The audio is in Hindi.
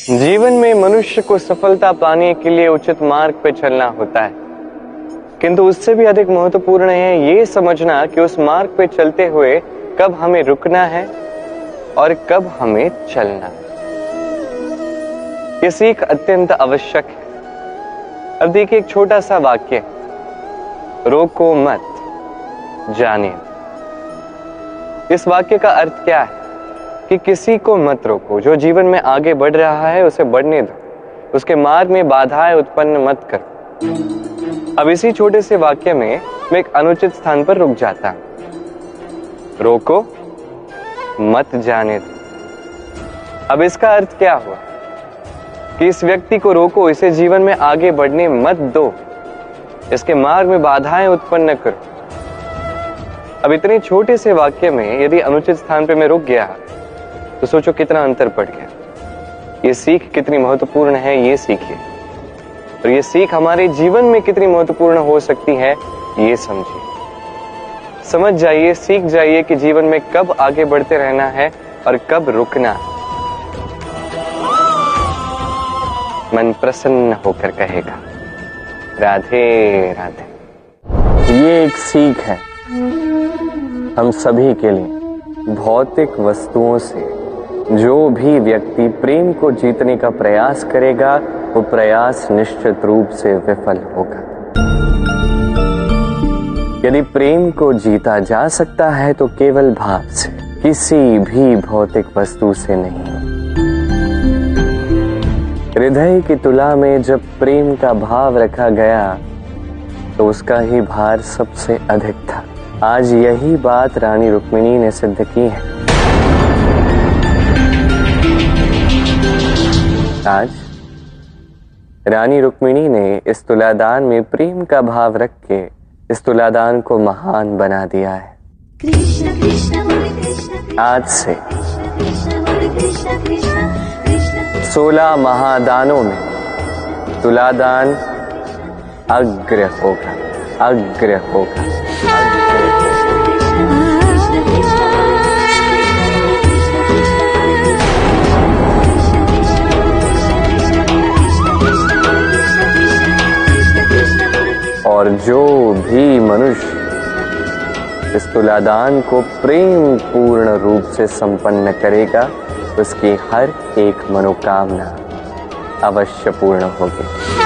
जीवन में मनुष्य को सफलता पाने के लिए उचित मार्ग पर चलना होता है। किंतु उससे भी अधिक महत्वपूर्ण है ये समझना कि उस मार्ग पे चलते हुए कब हमें रुकना है और कब हमें चलना है। ये सीख अत्यंत आवश्यक है। अब देखिए एक छोटा सा वाक्य। रोको मत जाने इस वाक्य का अर्थ क्या है? कि किसी को मत रोको। जो जीवन में आगे बढ़ रहा है, उसे बढ़ने दो। उसके मार्ग में बाधाएँ उत्पन्न मत करो। अब इसी छोटे से वाक्य में मैं एक अनुचित स्थान पर रुक जाता रोको, मत जाने दो। अब इसका अर्थ क्या हुआ? कि इस व्यक्ति को रोको, इसे जीवन में आगे बढ़ने मत दो। इसके मार्ग में बाधाएँ उत्पन्न करो। अब इतने छोटे से वाक्य में यदि अनुचित स्थान पर मैं रुक गया तो सोचो कितना अंतर पड़ गया। ये सीख कितनी महत्वपूर्ण है, ये सीखिए। और ये सीख हमारे जीवन में कितनी महत्वपूर्ण हो सकती है, ये समझिए। समझ जाइए, सीख जाइए कि जीवन में कब आगे बढ़ते रहना है और कब रुकना मन प्रसन्न होकर कहेगा, राधे राधे। ये एक सीख है हम सभी के लिए, भौतिक वस्तुओं से। जो भी व्यक्ति प्रेम को जीतने का प्रयास करेगा, वो प्रयास निश्चित रूप से विफल होगा। यदि प्रेम को जीता जा सकता है तो केवल भाव से, किसी भी भौतिक वस्तु से नहीं। हृदय की तुला में जब प्रेम का भाव रखा गया तो उसका ही भार सबसे अधिक था। आज यही बात रानी रुक्मिणी ने सिद्ध की है। आज रानी रुक्मिणी ने इस तुलादान में प्रेम का भाव रख के इस तुलादान को महान बना दिया है। आज से सोलह महादानों में तुलादान अग्र होगा अग्र होगा। और जो भी मनुष्य इस तुलादान को प्रेम पूर्ण रूप से संपन्न करेगा, उसकी हर एक मनोकामना अवश्य पूर्ण होगी।